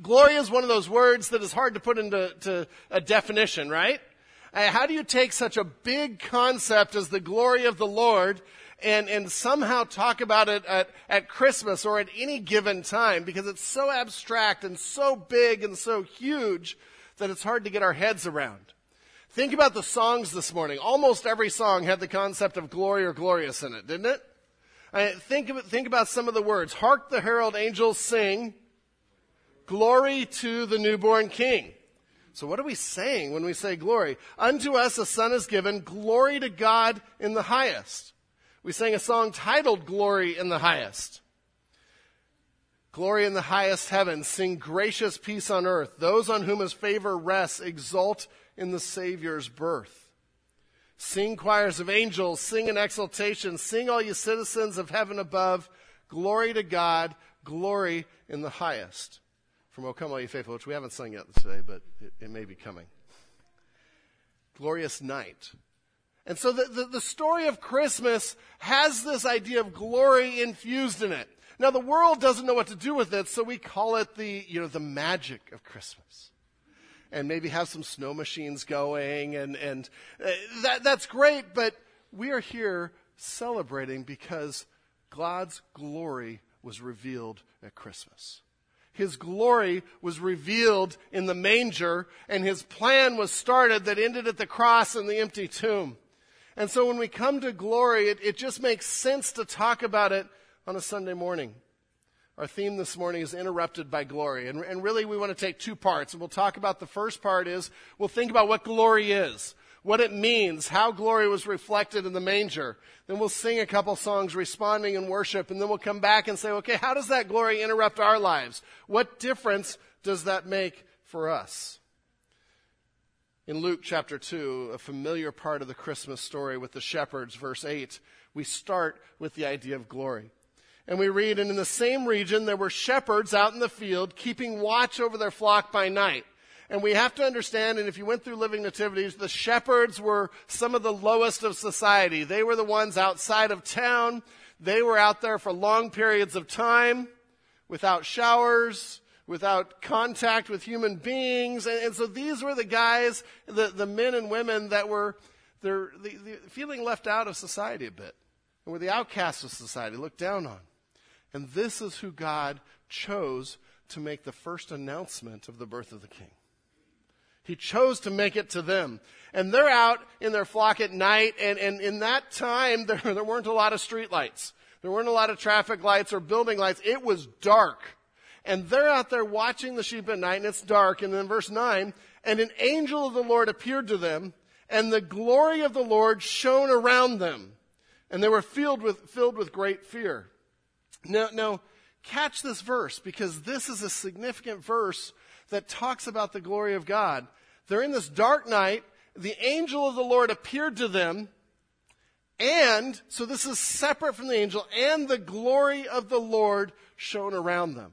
Glory is one of those words that is hard to put into a definition, right? Uh, how do you take such a big concept as the glory of the Lord and, and somehow talk about it at, at Christmas or at any given time because it's so abstract and so big and so huge that it's hard to get our heads around. Think about the songs this morning. Almost every song had the concept of glory or glorious in it, didn't it? I think, of, it, think about some of the words. Hark the herald angels sing, glory to the newborn king. So what are we saying when we say glory? Unto us a son is given, glory to God in the highest. We sang a song titled Glory in the Highest. Glory in the highest heavens, sing gracious peace on earth. Those on whom his favor rests exult in the Savior's birth. Sing choirs of angels, sing in exultation, sing all you citizens of heaven above, glory to God, glory in the highest. From O Come All You Faithful, which we haven't sung yet today, but it, it may be coming. Glorious night. And so the, the, the story of Christmas has this idea of glory infused in it. Now the world doesn't know what to do with it, so we call it the, you know, the magic of Christmas and maybe have some snow machines going and, and uh, that, that's great, but we are here celebrating because God's glory was revealed at Christmas. His glory was revealed in the manger and his plan was started that ended at the cross and the empty tomb. And so when we come to glory, it, it just makes sense to talk about it on a Sunday morning. Our theme this morning is interrupted by glory. And, and really, we want to take two parts. And we'll talk about the first part is we'll think about what glory is, what it means, how glory was reflected in the manger. Then we'll sing a couple songs responding in worship. And then we'll come back and say, okay, how does that glory interrupt our lives? What difference does that make for us? In Luke chapter 2, a familiar part of the Christmas story with the shepherds, verse 8, we start with the idea of glory. And we read, and in the same region there were shepherds out in the field keeping watch over their flock by night. And we have to understand, and if you went through Living Nativities, the shepherds were some of the lowest of society. They were the ones outside of town. They were out there for long periods of time without showers, without contact with human beings. And, and so these were the guys, the, the men and women that were they're, the, the feeling left out of society a bit. And were the outcasts of society, looked down on. And this is who God chose to make the first announcement of the birth of the king. He chose to make it to them. And they're out in their flock at night, and, and in that time, there, there weren't a lot of street lights. There weren't a lot of traffic lights or building lights. It was dark. And they're out there watching the sheep at night, and it's dark. And then verse 9, and an angel of the Lord appeared to them, and the glory of the Lord shone around them. And they were filled with, filled with great fear. Now, now, catch this verse because this is a significant verse that talks about the glory of God. They're in this dark night. The angel of the Lord appeared to them. And, so this is separate from the angel, and the glory of the Lord shone around them.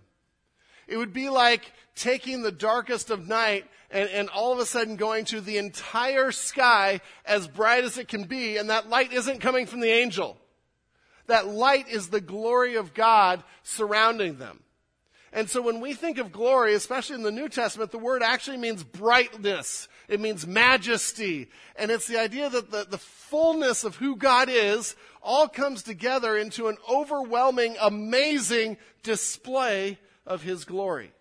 It would be like taking the darkest of night and, and all of a sudden going to the entire sky as bright as it can be, and that light isn't coming from the angel. That light is the glory of God surrounding them. And so when we think of glory, especially in the New Testament, the word actually means brightness. It means majesty. And it's the idea that the, the fullness of who God is all comes together into an overwhelming, amazing display of His glory.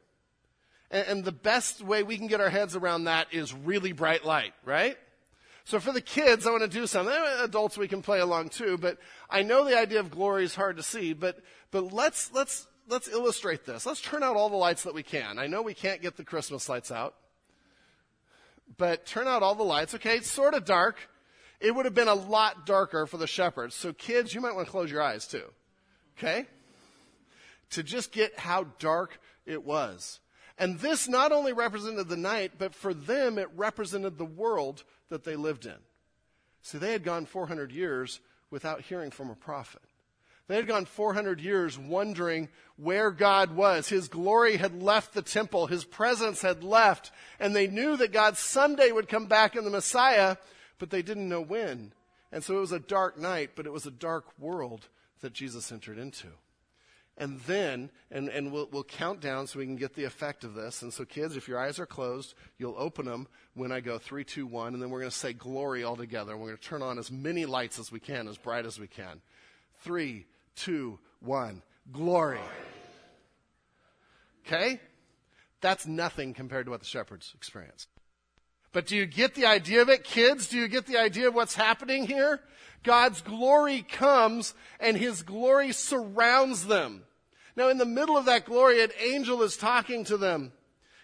And, and the best way we can get our heads around that is really bright light, right? So for the kids, I want to do something. Eh, adults, we can play along too, but I know the idea of glory is hard to see, but, but let's, let's, let's illustrate this. Let's turn out all the lights that we can. I know we can't get the Christmas lights out, but turn out all the lights. Okay, it's sort of dark. It would have been a lot darker for the shepherds. So kids, you might want to close your eyes too. Okay? To just get how dark it was. And this not only represented the night, but for them it represented the world that they lived in. See, they had gone 400 years without hearing from a prophet. They had gone 400 years wondering where God was. His glory had left the temple. His presence had left. And they knew that God someday would come back in the Messiah, but they didn't know when. And so it was a dark night, but it was a dark world that Jesus entered into. And then, and, and we'll, we'll count down so we can get the effect of this. And so, kids, if your eyes are closed, you'll open them when I go three, two, one, and then we're going to say glory all together. We're going to turn on as many lights as we can, as bright as we can. Three, two, one. Glory. Okay? That's nothing compared to what the shepherds experienced. But do you get the idea of it, kids? Do you get the idea of what's happening here? God's glory comes and his glory surrounds them. Now, in the middle of that glory, an angel is talking to them.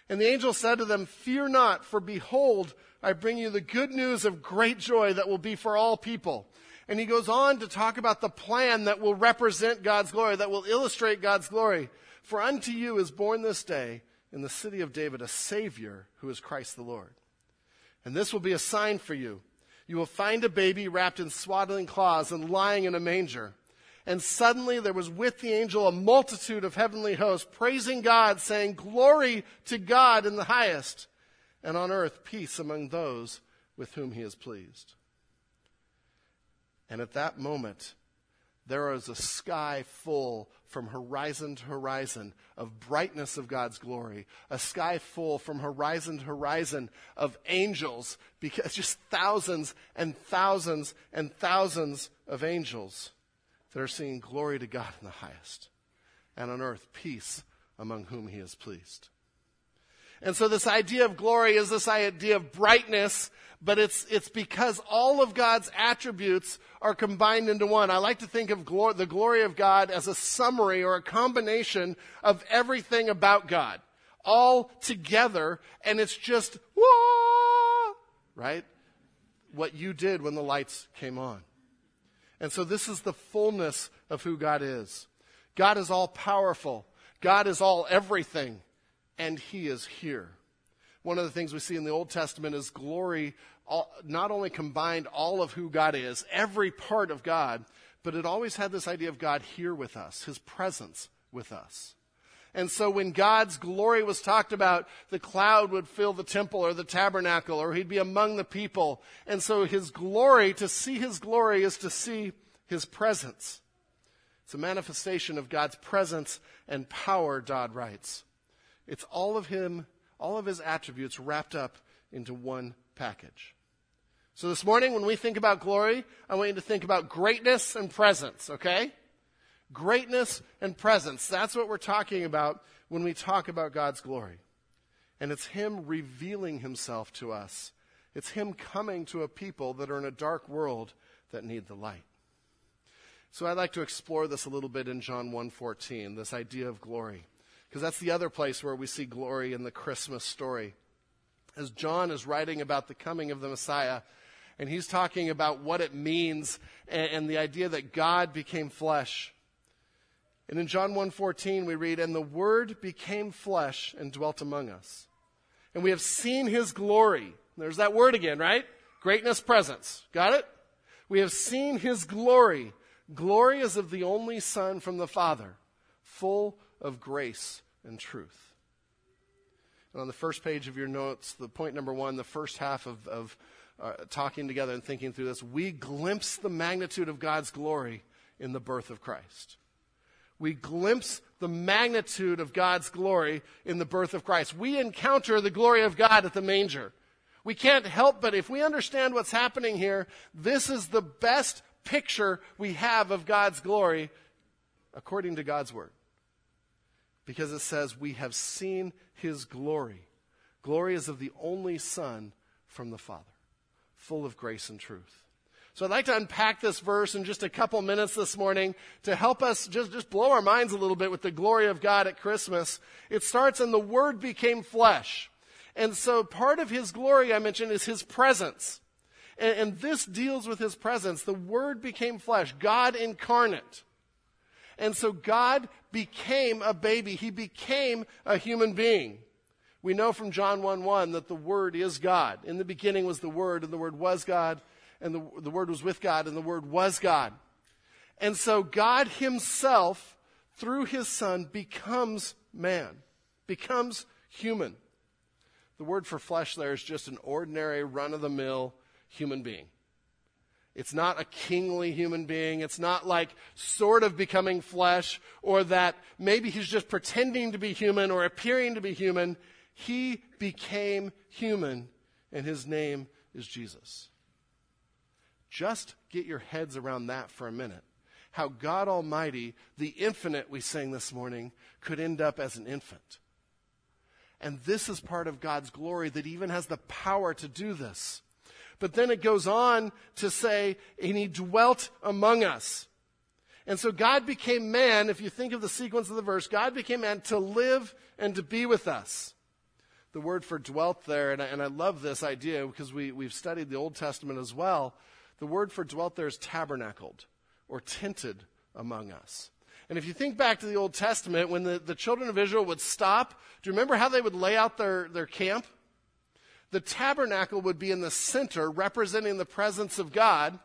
And the angel said to them, Fear not, for behold, I bring you the good news of great joy that will be for all people. And he goes on to talk about the plan that will represent God's glory, that will illustrate God's glory. For unto you is born this day in the city of David a Savior who is Christ the Lord. And this will be a sign for you. You will find a baby wrapped in swaddling cloths and lying in a manger. And suddenly there was with the angel a multitude of heavenly hosts praising God, saying, Glory to God in the highest, and on earth peace among those with whom he is pleased. And at that moment, there is a sky full from horizon to horizon of brightness of God's glory, a sky full from horizon to horizon of angels, because just thousands and thousands and thousands of angels that are singing glory to God in the highest, and on earth peace among whom he is pleased. And so this idea of glory is this idea of brightness, but it's, it's because all of God's attributes are combined into one. I like to think of glor- the glory of God as a summary or a combination of everything about God. All together, and it's just, whoa, right? What you did when the lights came on. And so this is the fullness of who God is. God is all powerful. God is all everything and he is here. One of the things we see in the Old Testament is glory all, not only combined all of who God is, every part of God, but it always had this idea of God here with us, his presence with us. And so when God's glory was talked about, the cloud would fill the temple or the tabernacle, or he'd be among the people. And so his glory, to see his glory, is to see his presence. It's a manifestation of God's presence and power, Dodd writes. It's all of him, all of his attributes wrapped up into one package. So this morning, when we think about glory, I want you to think about greatness and presence, okay? Greatness and presence. That's what we're talking about when we talk about God's glory. And it's Him revealing Himself to us. It's Him coming to a people that are in a dark world that need the light. So I'd like to explore this a little bit in John 1:14, this idea of glory because that's the other place where we see glory in the Christmas story. As John is writing about the coming of the Messiah, and he's talking about what it means and, and the idea that God became flesh. And in John 1:14 we read, "And the word became flesh and dwelt among us. And we have seen his glory." There's that word again, right? Greatness presence. Got it? We have seen his glory. Glory is of the only Son from the Father, full of grace and truth. And on the first page of your notes, the point number one, the first half of, of uh, talking together and thinking through this, we glimpse the magnitude of God's glory in the birth of Christ. We glimpse the magnitude of God's glory in the birth of Christ. We encounter the glory of God at the manger. We can't help but, if we understand what's happening here, this is the best picture we have of God's glory according to God's Word because it says, We have seen his glory. Glory is of the only Son from the Father, full of grace and truth. So I'd like to unpack this verse in just a couple minutes this morning to help us just, just blow our minds a little bit with the glory of God at Christmas. It starts and the Word became flesh. And so part of His glory, I mentioned, is His presence. And, and this deals with His presence. The Word became flesh, God incarnate. And so God became a baby. He became a human being. We know from John 1 1 that the Word is God. In the beginning was the Word, and the Word was God, and the, the Word was with God, and the Word was God. And so God Himself, through His Son, becomes man, becomes human. The word for flesh there is just an ordinary, run of the mill human being. It's not a kingly human being. It's not like sort of becoming flesh or that maybe he's just pretending to be human or appearing to be human. He became human, and his name is Jesus. Just get your heads around that for a minute. How God Almighty, the infinite we sang this morning, could end up as an infant. And this is part of God's glory that even has the power to do this. But then it goes on to say, and he dwelt among us. And so God became man, if you think of the sequence of the verse, God became man to live and to be with us. The word for dwelt there, and I, and I love this idea because we, we've studied the Old Testament as well. The word for dwelt there is tabernacled or tented among us. And if you think back to the Old Testament, when the, the children of Israel would stop, do you remember how they would lay out their, their camp? The tabernacle would be in the center, representing the presence of God.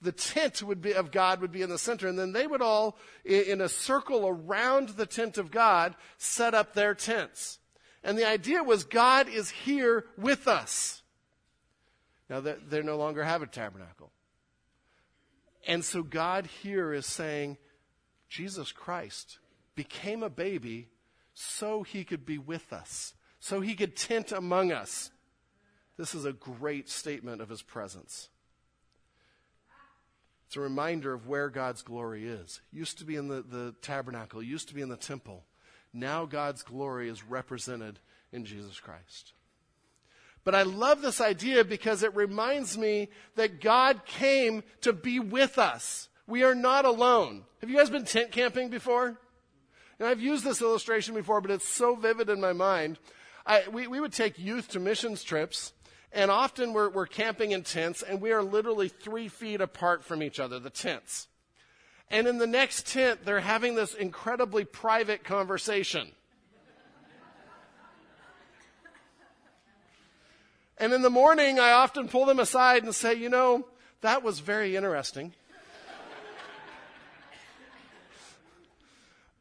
The tent would be, of God would be in the center, and then they would all, in a circle around the tent of God, set up their tents. And the idea was God is here with us. Now, they no longer have a tabernacle. And so God here is saying, Jesus Christ became a baby so he could be with us, so he could tent among us. This is a great statement of his presence. It's a reminder of where God's glory is. Used to be in the, the tabernacle, used to be in the temple. Now God's glory is represented in Jesus Christ. But I love this idea because it reminds me that God came to be with us. We are not alone. Have you guys been tent camping before? And I've used this illustration before, but it's so vivid in my mind. I, we, we would take youth to missions trips, and often we're, we're camping in tents, and we are literally three feet apart from each other, the tents. And in the next tent, they're having this incredibly private conversation. and in the morning, I often pull them aside and say, you know, that was very interesting.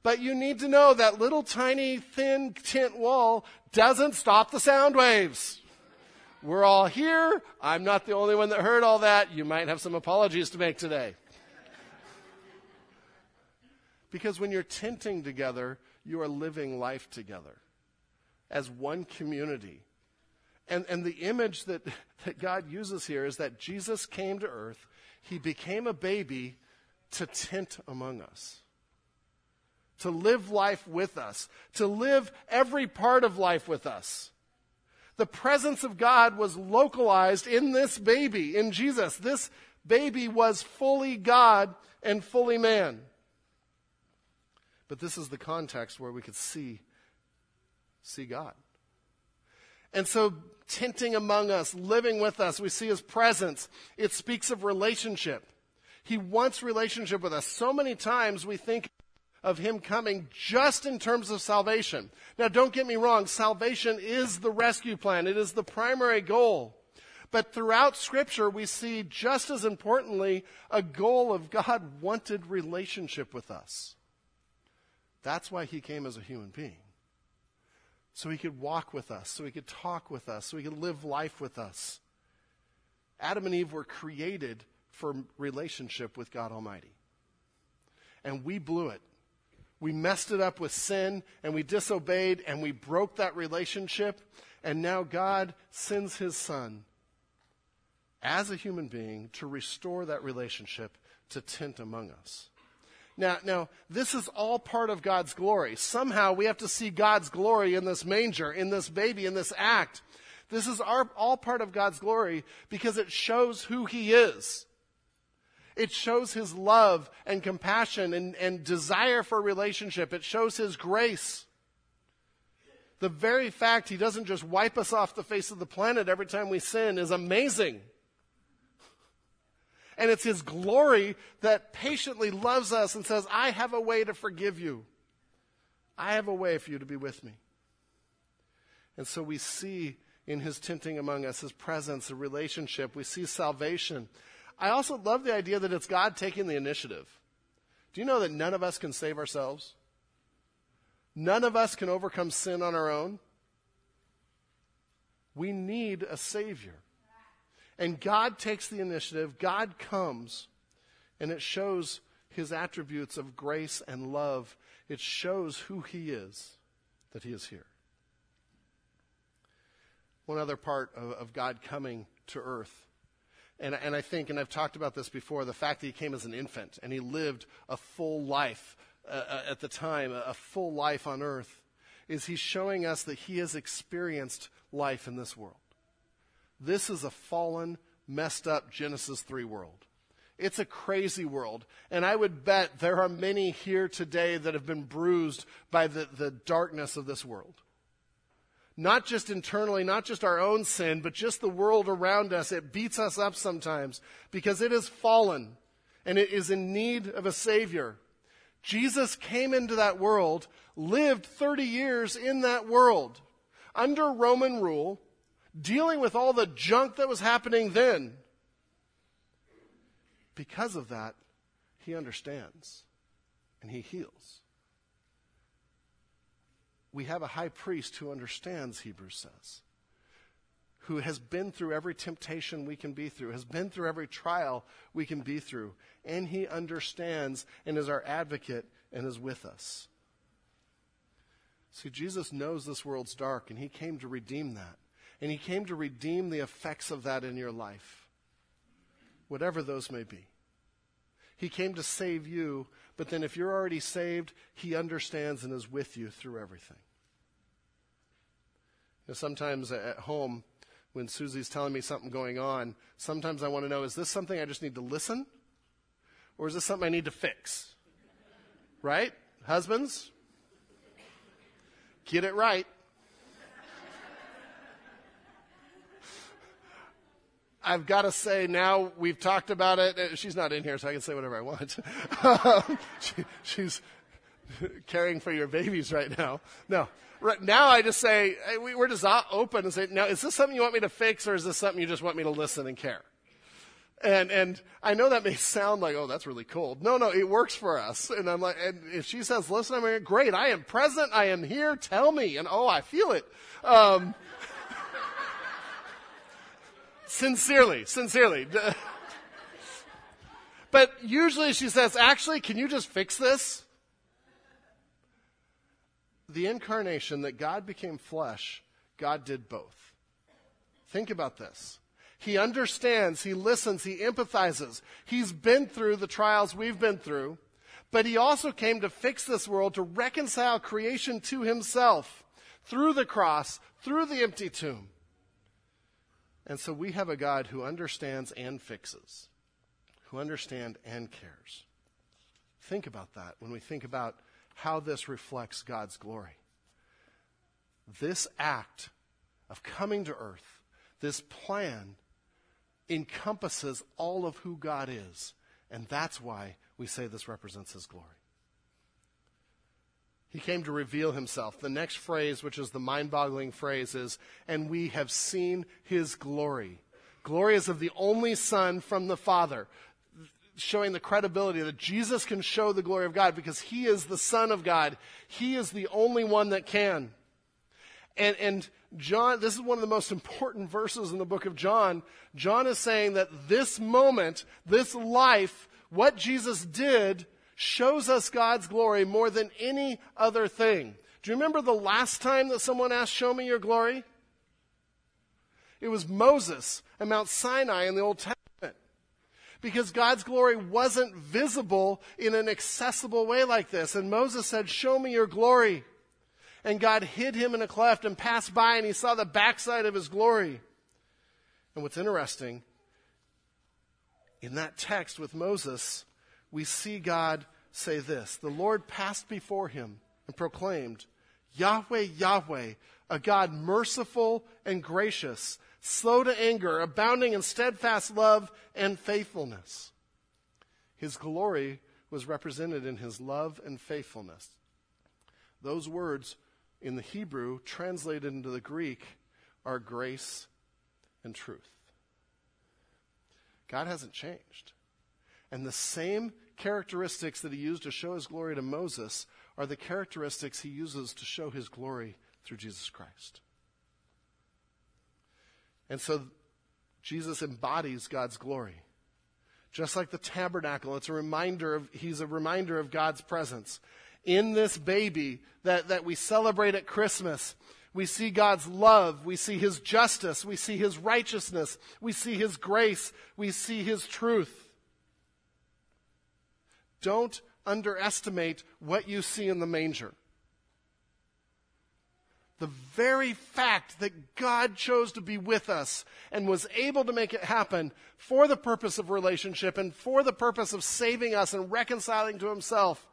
But you need to know that little tiny thin tent wall doesn't stop the sound waves. We're all here. I'm not the only one that heard all that. You might have some apologies to make today. Because when you're tenting together, you are living life together as one community. And, and the image that, that God uses here is that Jesus came to earth, he became a baby to tent among us, to live life with us, to live every part of life with us the presence of God was localized in this baby, in Jesus. This baby was fully God and fully man. But this is the context where we could see, see God. And so, tenting among us, living with us, we see his presence. It speaks of relationship. He wants relationship with us. So many times we think of him coming just in terms of salvation. Now, don't get me wrong, salvation is the rescue plan, it is the primary goal. But throughout Scripture, we see just as importantly a goal of God wanted relationship with us. That's why he came as a human being. So he could walk with us, so he could talk with us, so he could live life with us. Adam and Eve were created for relationship with God Almighty. And we blew it we messed it up with sin and we disobeyed and we broke that relationship. And now God sends his son as a human being to restore that relationship to tent among us. Now, now, this is all part of God's glory. Somehow we have to see God's glory in this manger, in this baby, in this act. This is our, all part of God's glory because it shows who He is. It shows his love and compassion and, and desire for relationship. It shows his grace. The very fact he doesn't just wipe us off the face of the planet every time we sin is amazing. And it's his glory that patiently loves us and says, I have a way to forgive you. I have a way for you to be with me. And so we see in his tenting among us his presence, a relationship. We see salvation. I also love the idea that it's God taking the initiative. Do you know that none of us can save ourselves? None of us can overcome sin on our own. We need a Savior. And God takes the initiative, God comes, and it shows his attributes of grace and love. It shows who he is, that he is here. One other part of, of God coming to earth and, and I think, and I've talked about this before, the fact that he came as an infant and he lived a full life uh, uh, at the time, a full life on earth, is he's showing us that he has experienced life in this world. This is a fallen, messed up Genesis 3 world. It's a crazy world. And I would bet there are many here today that have been bruised by the, the darkness of this world not just internally, not just our own sin, but just the world around us. It beats us up sometimes because it has fallen and it is in need of a Savior. Jesus came into that world, lived 30 years in that world, under Roman rule, dealing with all the junk that was happening then. Because of that, he understands and he heals we have a high priest who understands, Hebrews says, who has been through every temptation we can be through, has been through every trial we can be through, and he understands and is our advocate and is with us. See, Jesus knows this world's dark, and he came to redeem that. And he came to redeem the effects of that in your life, whatever those may be. He came to save you but then if you're already saved, He understands and is with you through everything. You know, sometimes at home, when Susie's telling me something going on, sometimes I want to know is this something I just need to listen? Or is this something I need to fix? Right? Husbands? Get it right. I've got to say now we've talked about it. Uh, she's not in here, so I can say whatever I want. she, she's caring for your babies right now. No, right now I just say hey, we, are just open and say, now is this something you want me to fix, or is this something you just want me to listen and care? And and I know that may sound like, oh, that's really cold. No, no, it works for us. And I'm like, and if she says, listen, I'm great, I am present, I am here, tell me. And oh, I feel it. Um, Sincerely, sincerely. but usually she says, actually, can you just fix this? The incarnation, that God became flesh, God did both. Think about this. He understands, he listens, he empathizes. He's been through the trials we've been through, but he also came to fix this world, to reconcile creation to himself through the cross, through the empty tomb. And so we have a God who understands and fixes, who understands and cares. Think about that when we think about how this reflects God's glory. This act of coming to earth, this plan, encompasses all of who God is. And that's why we say this represents his glory. He came to reveal himself. The next phrase, which is the mind boggling phrase, is, and we have seen his glory. Glory is of the only Son from the Father, showing the credibility that Jesus can show the glory of God because he is the Son of God. He is the only one that can. And, and John, this is one of the most important verses in the book of John. John is saying that this moment, this life, what Jesus did, shows us God's glory more than any other thing. Do you remember the last time that someone asked, Show me your glory? It was Moses at Mount Sinai in the Old Testament. Because God's glory wasn't visible in an accessible way like this. And Moses said, Show me your glory. And God hid him in a cleft and passed by, and he saw the backside of his glory. And what's interesting, in that text with Moses, we see God say this The Lord passed before him and proclaimed, Yahweh, Yahweh, a God merciful and gracious, slow to anger, abounding in steadfast love and faithfulness. His glory was represented in his love and faithfulness. Those words in the Hebrew, translated into the Greek, are grace and truth. God hasn't changed. And the same characteristics that he used to show his glory to Moses are the characteristics he uses to show his glory through Jesus Christ. And so Jesus embodies God's glory. Just like the tabernacle, it's a reminder of, he's a reminder of God's presence. In this baby that, that we celebrate at Christmas, we see God's love, we see his justice, we see his righteousness, we see his grace, we see his truth. Don't underestimate what you see in the manger. The very fact that God chose to be with us and was able to make it happen for the purpose of relationship and for the purpose of saving us and reconciling to Himself,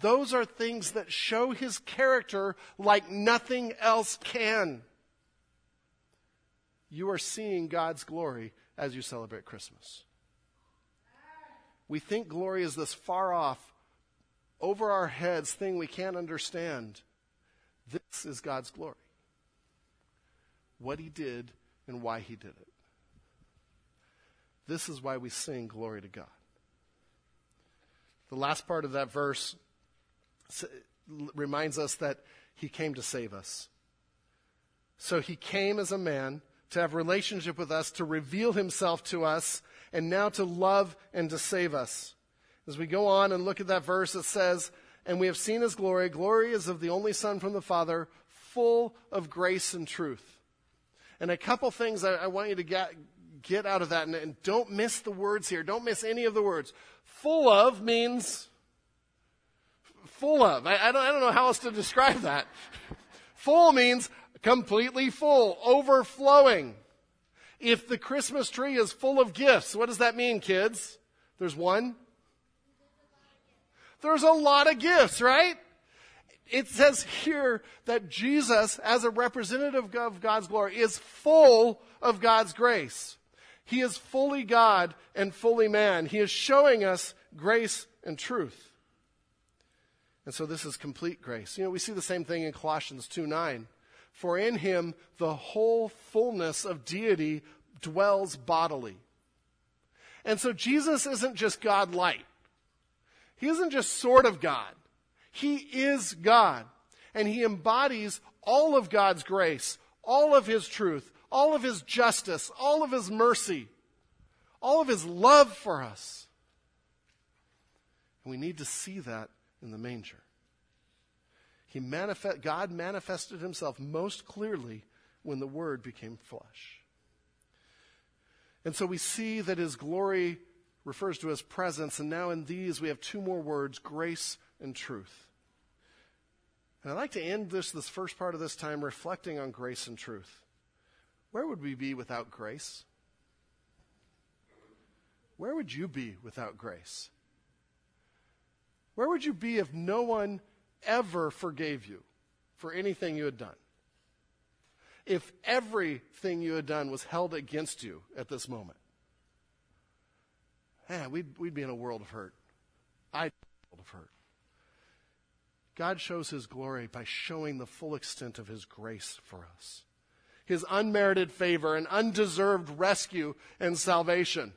those are things that show His character like nothing else can. You are seeing God's glory as you celebrate Christmas. We think glory is this far off, over our heads thing we can't understand. This is God's glory. What he did and why he did it. This is why we sing glory to God. The last part of that verse reminds us that he came to save us. So he came as a man to have relationship with us, to reveal himself to us, and now to love and to save us. As we go on and look at that verse, it says, and we have seen his glory. Glory is of the only Son from the Father, full of grace and truth. And a couple things I, I want you to get, get out of that, and, and don't miss the words here. Don't miss any of the words. Full of means full of. I, I, don't, I don't know how else to describe that. full means completely full, overflowing. If the Christmas tree is full of gifts, what does that mean, kids? There's one, there's a lot of gifts, right? It says here that Jesus, as a representative of God's glory, is full of God's grace. He is fully God and fully man. He is showing us grace and truth. And so this is complete grace. You know, we see the same thing in Colossians 2 9. For in him the whole fullness of deity dwells bodily. And so Jesus isn't just God light. He isn't just sort of God. He is God. And he embodies all of God's grace, all of his truth, all of his justice, all of his mercy, all of his love for us. And we need to see that in the manger. He manifest, God manifested himself most clearly when the Word became flesh. And so we see that his glory refers to his presence. And now in these, we have two more words grace and truth. And I'd like to end this, this first part of this time reflecting on grace and truth. Where would we be without grace? Where would you be without grace? Where would you be if no one ever forgave you for anything you had done? If everything you had done was held against you at this moment? man, we'd, we'd be in a world of hurt. I'd be in a world of hurt. God shows his glory by showing the full extent of his grace for us. His unmerited favor and undeserved rescue and salvation.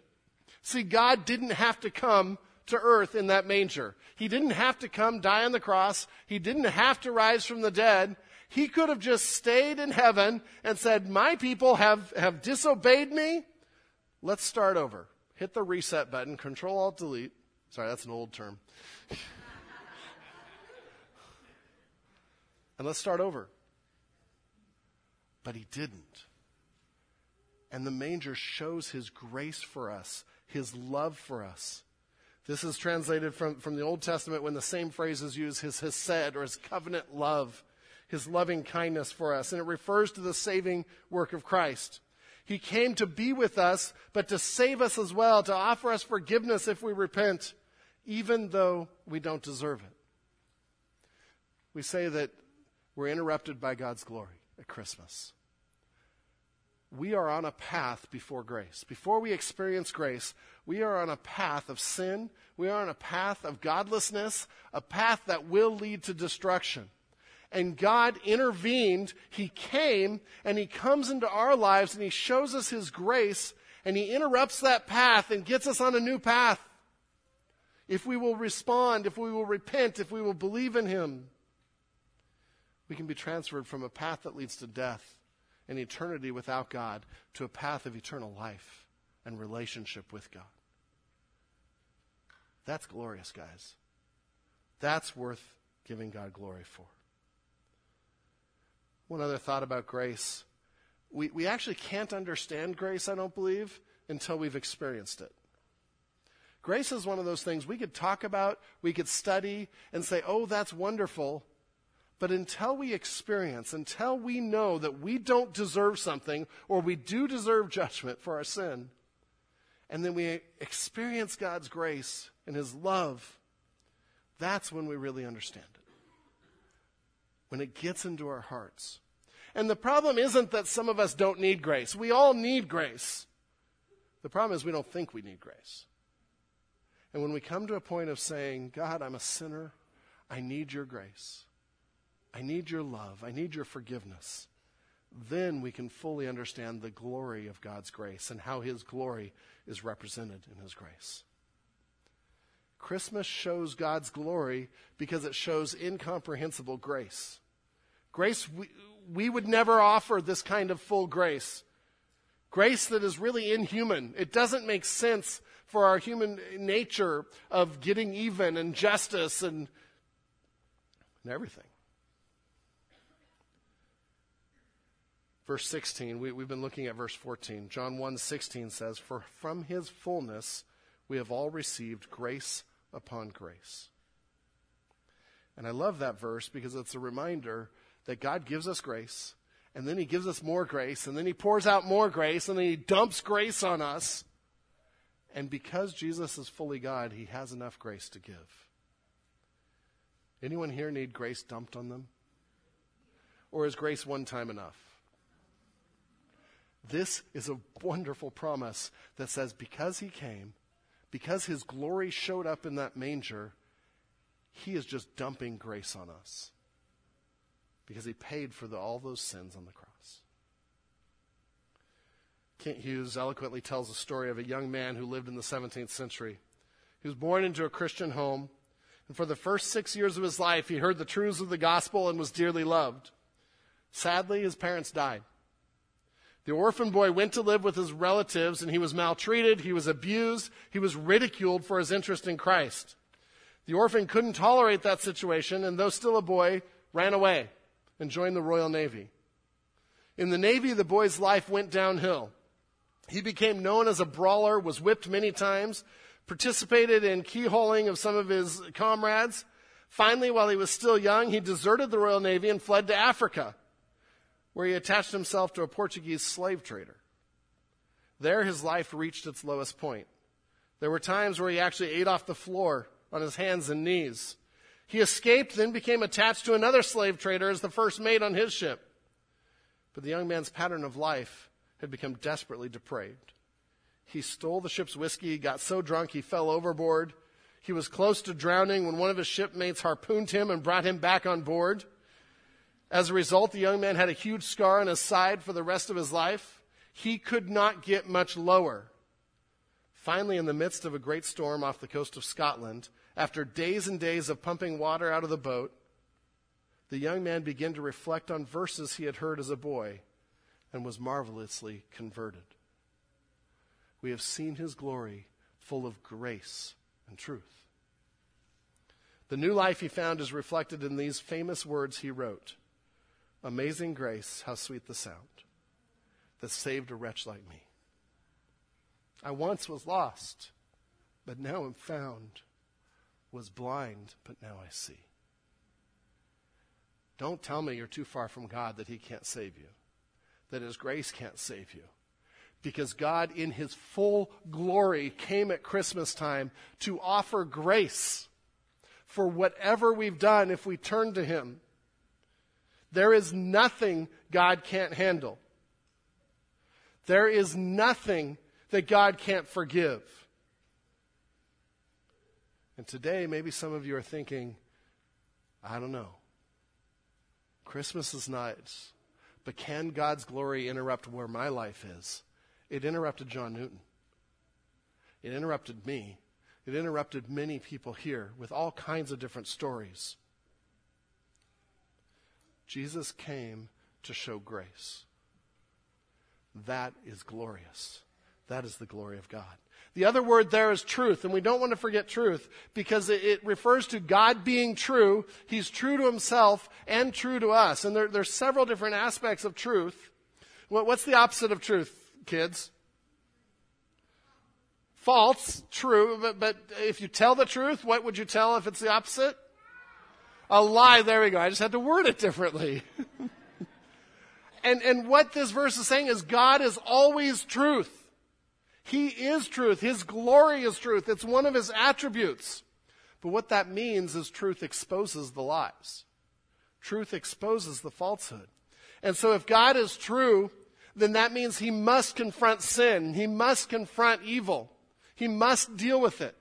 See, God didn't have to come to earth in that manger. He didn't have to come die on the cross. He didn't have to rise from the dead. He could have just stayed in heaven and said, My people have, have disobeyed me. Let's start over hit the reset button, Control Alt Delete. Sorry, that's an old term. and let's start over. But he didn't. And the manger shows his grace for us, his love for us. This is translated from, from the Old Testament when the same phrase is used, his hesed, or his covenant love, his loving kindness for us. And it refers to the saving work of Christ. He came to be with us, but to save us as well, to offer us forgiveness if we repent, even though we don't deserve it. We say that we're interrupted by God's glory at Christmas. We are on a path before grace. Before we experience grace, we are on a path of sin. We are on a path of godlessness, a path that will lead to destruction and God intervened. He came and He comes into our lives and He shows us His grace and He interrupts that path and gets us on a new path. If we will respond, if we will repent, if we will believe in Him, we can be transferred from a path that leads to death an eternity without God to a path of eternal life and relationship with God. That's glorious, guys. That's worth giving God glory for. One other thought about grace. We, we actually can't understand grace, I don't believe, until we've experienced it. Grace is one of those things we could talk about, we could study, and say, oh, that's wonderful. But until we experience, until we know that we don't deserve something or we do deserve judgment for our sin, and then we experience God's grace and His love, that's when we really understand it. When it gets into our hearts. And the problem isn't that some of us don't need grace. We all need grace. The problem is we don't think we need grace. And when we come to a point of saying, God, I'm a sinner, I need your grace, I need your love, I need your forgiveness, then we can fully understand the glory of God's grace and how his glory is represented in his grace. Christmas shows God's glory because it shows incomprehensible grace. Grace, we, we would never offer this kind of full grace. Grace that is really inhuman. It doesn't make sense for our human nature of getting even and justice and, and everything. Verse 16, we, we've been looking at verse 14. John 1 16 says, For from his fullness we have all received grace upon grace. And I love that verse because it's a reminder that God gives us grace, and then he gives us more grace, and then he pours out more grace, and then he dumps grace on us. And because Jesus is fully God, he has enough grace to give. Anyone here need grace dumped on them? Or is grace one time enough? This is a wonderful promise that says because he came, because his glory showed up in that manger, he is just dumping grace on us. Because he paid for the, all those sins on the cross. Kent Hughes eloquently tells the story of a young man who lived in the 17th century. He was born into a Christian home, and for the first six years of his life, he heard the truths of the gospel and was dearly loved. Sadly, his parents died. The orphan boy went to live with his relatives, and he was maltreated, he was abused, he was ridiculed for his interest in Christ. The orphan couldn't tolerate that situation, and though still a boy, ran away and joined the Royal Navy. In the Navy, the boy's life went downhill. He became known as a brawler, was whipped many times, participated in keelhauling of some of his comrades. Finally, while he was still young, he deserted the Royal Navy and fled to Africa, where he attached himself to a Portuguese slave trader. There, his life reached its lowest point. There were times where he actually ate off the floor on his hands and knees. He escaped, then became attached to another slave trader as the first mate on his ship. But the young man's pattern of life had become desperately depraved. He stole the ship's whiskey, got so drunk he fell overboard. He was close to drowning when one of his shipmates harpooned him and brought him back on board. As a result, the young man had a huge scar on his side for the rest of his life. He could not get much lower. Finally, in the midst of a great storm off the coast of Scotland, after days and days of pumping water out of the boat, the young man began to reflect on verses he had heard as a boy and was marvelously converted. We have seen his glory full of grace and truth. The new life he found is reflected in these famous words he wrote Amazing grace, how sweet the sound that saved a wretch like me. I once was lost, but now am found, was blind, but now I see. Don't tell me you're too far from God that he can't save you that His grace can't save you. Because God, in His full glory, came at Christmas time to offer grace for whatever we've done if we turn to Him. There is nothing God can't handle. There is nothing that God can't forgive. And today, maybe some of you are thinking, I don't know. Christmas is nice, but can God's glory interrupt where my life is? It interrupted John Newton. It interrupted me. It interrupted many people here with all kinds of different stories. Jesus came to show grace. That is glorious. That is the glory of God. The other word there is truth, and we don't want to forget truth because it, refers to God being true. He's true to himself and true to us. And there, there's several different aspects of truth. What, what's the opposite of truth, kids? False, true, but, but if you tell the truth, what would you tell if it's the opposite? A lie, there we go. I just had to word it differently. and, and what this verse is saying is God is always truth. He is truth. His glory is truth. It's one of his attributes. But what that means is truth exposes the lies. Truth exposes the falsehood. And so if God is true, then that means he must confront sin. He must confront evil. He must deal with it.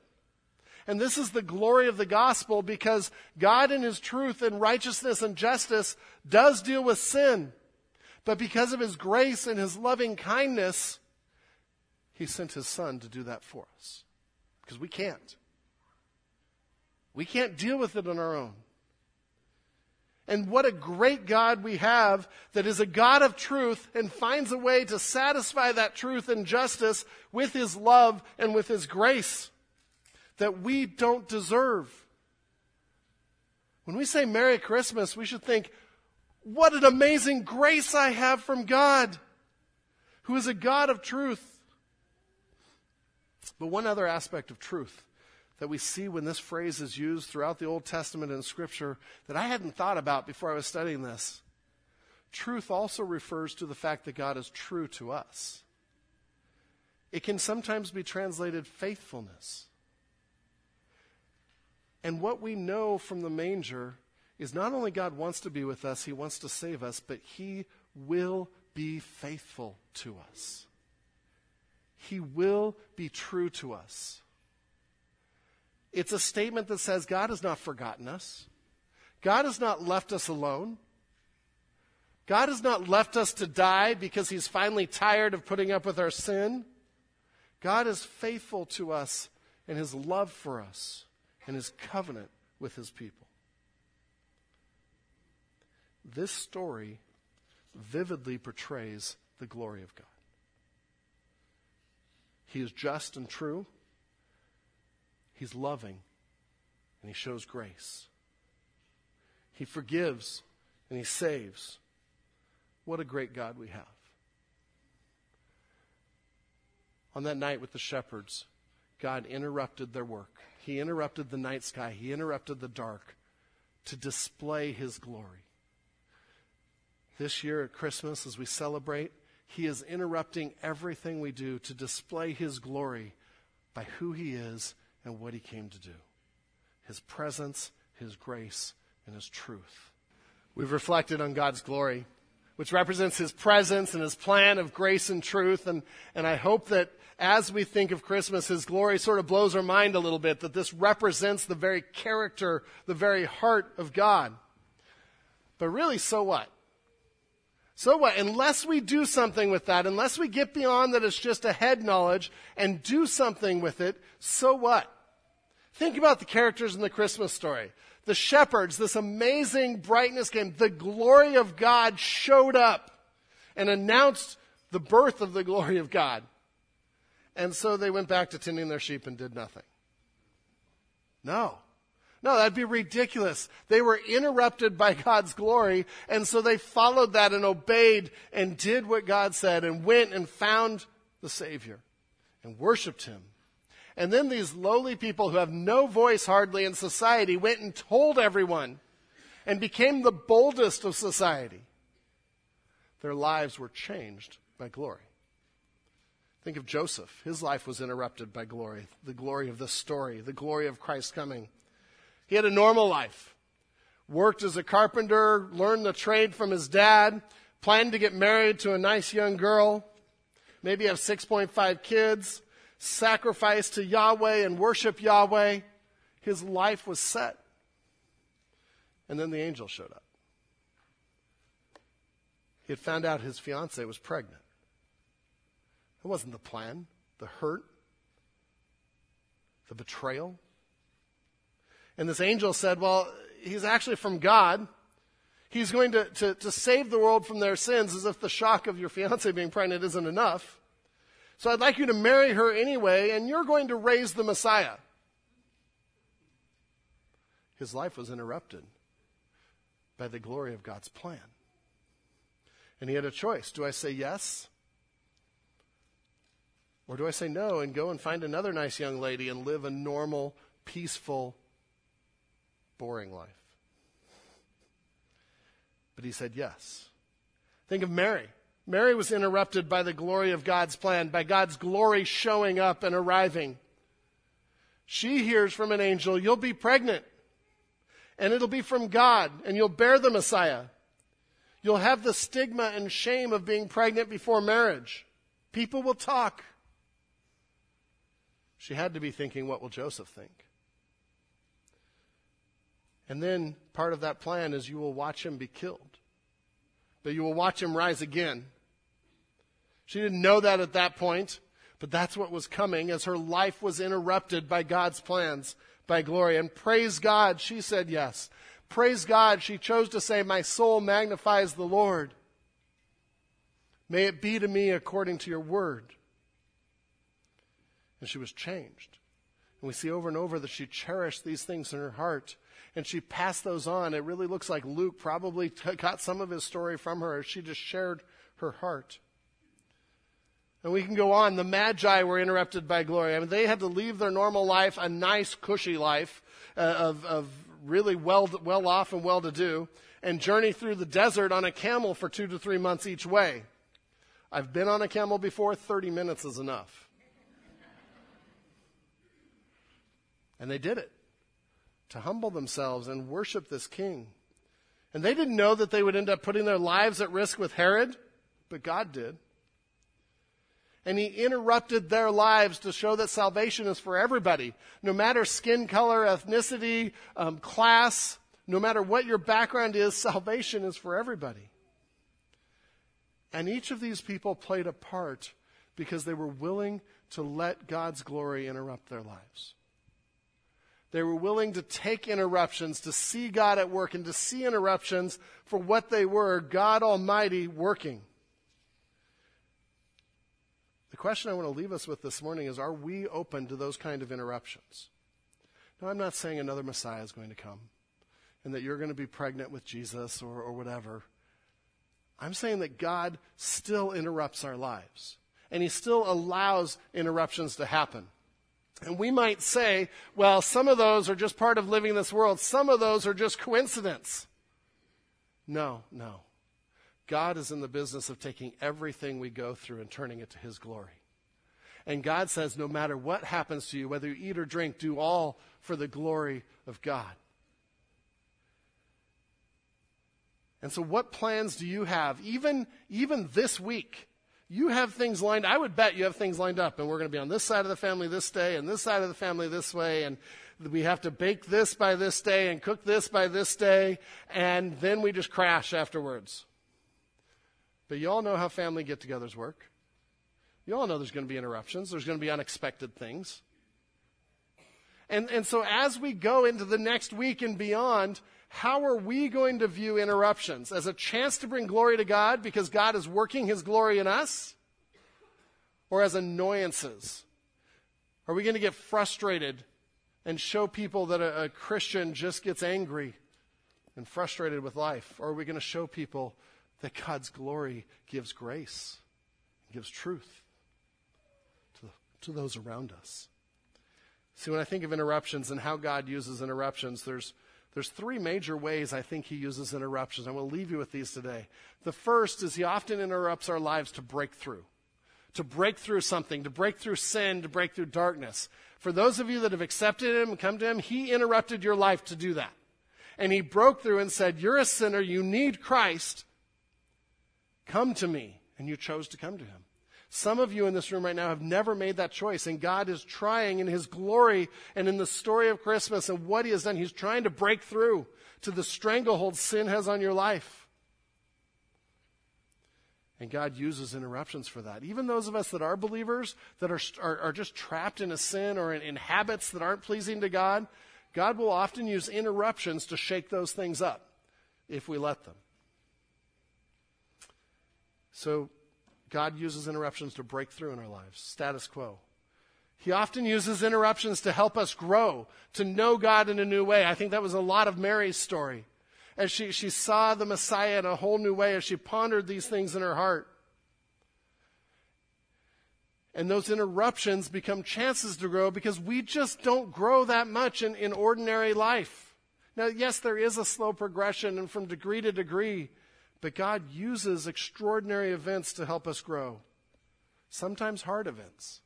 And this is the glory of the gospel because God in his truth and righteousness and justice does deal with sin. But because of his grace and his loving kindness, he sent his son to do that for us. Because we can't. We can't deal with it on our own. And what a great God we have that is a God of truth and finds a way to satisfy that truth and justice with his love and with his grace that we don't deserve. When we say Merry Christmas, we should think, what an amazing grace I have from God, who is a God of truth. But one other aspect of truth that we see when this phrase is used throughout the Old Testament and Scripture that I hadn't thought about before I was studying this. Truth also refers to the fact that God is true to us. It can sometimes be translated faithfulness. And what we know from the manger is not only God wants to be with us, He wants to save us, but He will be faithful to us. He will be true to us. It's a statement that says God has not forgotten us. God has not left us alone. God has not left us to die because he's finally tired of putting up with our sin. God is faithful to us in his love for us and his covenant with his people. This story vividly portrays the glory of God. He is just and true. He's loving and he shows grace. He forgives and he saves. What a great God we have. On that night with the shepherds, God interrupted their work. He interrupted the night sky. He interrupted the dark to display his glory. This year at Christmas, as we celebrate, he is interrupting everything we do to display His glory by who He is and what He came to do His presence, His grace, and His truth. We've reflected on God's glory, which represents His presence and His plan of grace and truth. And, and I hope that as we think of Christmas, His glory sort of blows our mind a little bit, that this represents the very character, the very heart of God. But really, so what? So what? Unless we do something with that, unless we get beyond that it's just a head knowledge and do something with it, so what? Think about the characters in the Christmas story. The shepherds, this amazing brightness came. The glory of God showed up and announced the birth of the glory of God. And so they went back to tending their sheep and did nothing. No. No, that'd be ridiculous. They were interrupted by God's glory, and so they followed that and obeyed and did what God said and went and found the Savior and worshiped Him. And then these lowly people who have no voice hardly in society went and told everyone and became the boldest of society. Their lives were changed by glory. Think of Joseph. His life was interrupted by glory, the glory of this story, the glory of Christ coming. He had a normal life. Worked as a carpenter, learned the trade from his dad, planned to get married to a nice young girl, maybe have 6.5 kids, sacrifice to Yahweh and worship Yahweh. His life was set. And then the angel showed up. He had found out his fiancee was pregnant. It wasn't the plan, the hurt, the betrayal. And this angel said, Well, he's actually from God. He's going to, to, to save the world from their sins as if the shock of your fiance being pregnant isn't enough. So I'd like you to marry her anyway, and you're going to raise the Messiah. His life was interrupted by the glory of God's plan. And he had a choice. Do I say yes? Or do I say no and go and find another nice young lady and live a normal, peaceful, boring life? But he said yes. Think of Mary. Mary was interrupted by the glory of God's plan, by God's glory showing up and arriving. She hears from an angel, You'll be pregnant, and it'll be from God, and you'll bear the Messiah. You'll have the stigma and shame of being pregnant before marriage. People will talk. She had to be thinking, What will Joseph think? And then part of that plan is you will watch him be killed but you will watch him rise again. She didn't know that at that point, but that's what was coming as her life was interrupted by God's plans, by glory. And praise God, she said yes. Praise God, she chose to say, My soul magnifies the Lord. May it be to me according to your word. And she was changed. And we see over and over that she cherished these things in her heart and she passed those on. It really looks like Luke probably t- got some of his story from her as she just shared her heart. And we can go on. The Magi were interrupted by glory. I mean, they had to leave their normal life, a nice, cushy life uh, of, of really well, well off and well to do, and journey through the desert on a camel for two to three months each way. I've been on a camel before, 30 minutes is enough. And they did it to humble themselves and worship this king. And they didn't know that they would end up putting their lives at risk with Herod, but God did. And he interrupted their lives to show that salvation is for everybody, no matter skin color, ethnicity, um, class, no matter what your background is, salvation is for everybody. And each of these people played a part because they were willing to let God's glory interrupt their lives. They were willing to take interruptions, to see God at work, and to see interruptions for what they were God Almighty working. Question I want to leave us with this morning is Are we open to those kind of interruptions? Now, I'm not saying another Messiah is going to come and that you're going to be pregnant with Jesus or, or whatever. I'm saying that God still interrupts our lives, and He still allows interruptions to happen. And we might say, well, some of those are just part of living this world. Some of those are just coincidence. No, no. God is in the business of taking everything we go through and turning it to His glory. And God says, no matter what happens to you, whether you eat or drink, do all for the glory of God. And so, what plans do you have, even, even this week? you have things lined I would bet you have things lined up, and we're going to be on this side of the family this day, and this side of the family this way, and we have to bake this by this day, and cook this by this day, and then we just crash afterwards. But you all know how family get togethers work. You all know there's going to be interruptions, there's going to be unexpected things. And, and so as we go into the next week and beyond, how are we going to view interruptions? As a chance to bring glory to God because God is working his glory in us? Or as annoyances? Are we going to get frustrated and show people that a, a Christian just gets angry and frustrated with life? Or are we going to show people that God's glory gives grace, gives truth to, to those around us? See, when I think of interruptions and how God uses interruptions, there's there's three major ways I think he uses interruptions. I will leave you with these today. The first is he often interrupts our lives to break through, to break through something, to break through sin, to break through darkness. For those of you that have accepted him and come to him, he interrupted your life to do that. And he broke through and said, You're a sinner, you need Christ. Come to me. And you chose to come to him. Some of you in this room right now have never made that choice, and God is trying in His glory and in the story of Christmas and what He has done. He's trying to break through to the stranglehold sin has on your life. And God uses interruptions for that. Even those of us that are believers, that are, are, are just trapped in a sin or in, in habits that aren't pleasing to God, God will often use interruptions to shake those things up. if we let them. So, God uses interruptions to break through in our lives, status quo. He often uses interruptions to help us grow, to know God in a new way. I think that was a lot of Mary's story. As she, she saw the Messiah in a whole new way, as she pondered these things in her heart. And those interruptions become chances to grow because we just don't grow that much in, in ordinary life. Now, yes, there is a slow progression and from degree to degree, but God uses extraordinary events to help us grow, sometimes hard events.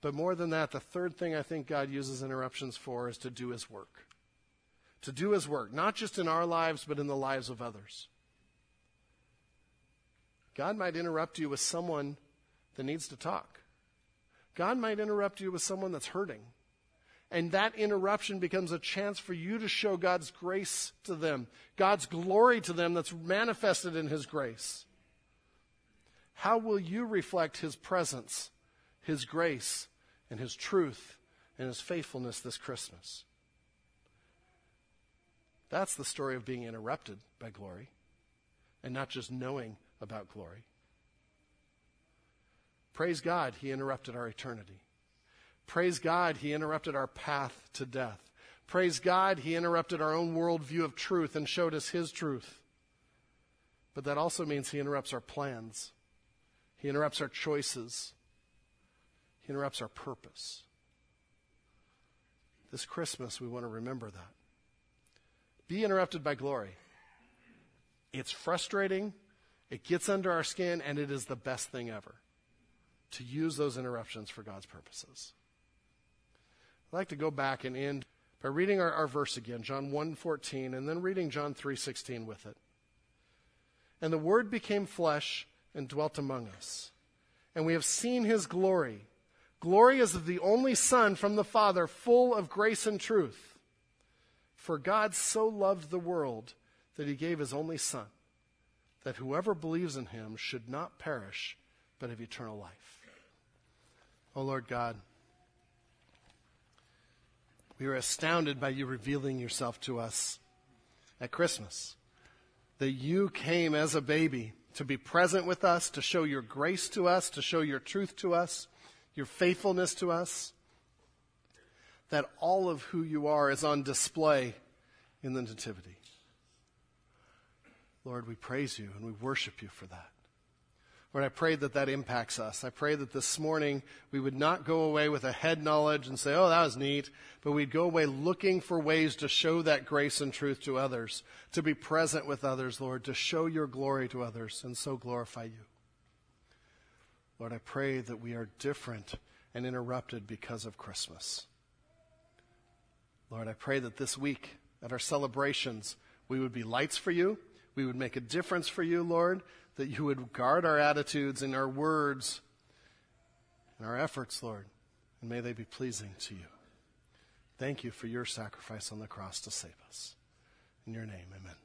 But more than that, the third thing I think God uses interruptions for is to do his work. To do his work, not just in our lives, but in the lives of others. God might interrupt you with someone that needs to talk. God might interrupt you with someone that's hurting. And that interruption becomes a chance for you to show God's grace to them, God's glory to them that's manifested in His grace. How will you reflect His presence, His grace, and His truth and His faithfulness this Christmas. That's the story of being interrupted by glory and not just knowing about glory. Praise God, He interrupted our eternity. Praise God, He interrupted our path to death. Praise God, He interrupted our own worldview of truth and showed us His truth. But that also means He interrupts our plans, He interrupts our choices, he interrupts our purpose. This Christmas, we want to remember that. Be interrupted by glory. It's frustrating, it gets under our skin, and it is the best thing ever to use those interruptions for God's purposes. I'd like to go back and end by reading our, our verse again, John 1:14, and then reading John 3:16 with it. And the word became flesh and dwelt among us. And we have seen his glory Glory is of the only Son from the Father, full of grace and truth. For God so loved the world that he gave his only Son, that whoever believes in him should not perish, but have eternal life. O oh Lord God, we are astounded by you revealing yourself to us at Christmas. That you came as a baby to be present with us, to show your grace to us, to show your truth to us your faithfulness to us, that all of who you are is on display in the Nativity. Lord, we praise you and we worship you for that. Lord, I pray that that impacts us. I pray that this morning we would not go away with a head knowledge and say, oh, that was neat, but we'd go away looking for ways to show that grace and truth to others, to be present with others, Lord, to show your glory to others and so glorify you. Lord, I pray that we are different and interrupted because of Christmas. Lord, I pray that this week at our celebrations, we would be lights for you. We would make a difference for you, Lord, that you would guard our attitudes and our words and our efforts, Lord, and may they be pleasing to you. Thank you for your sacrifice on the cross to save us. In your name, amen.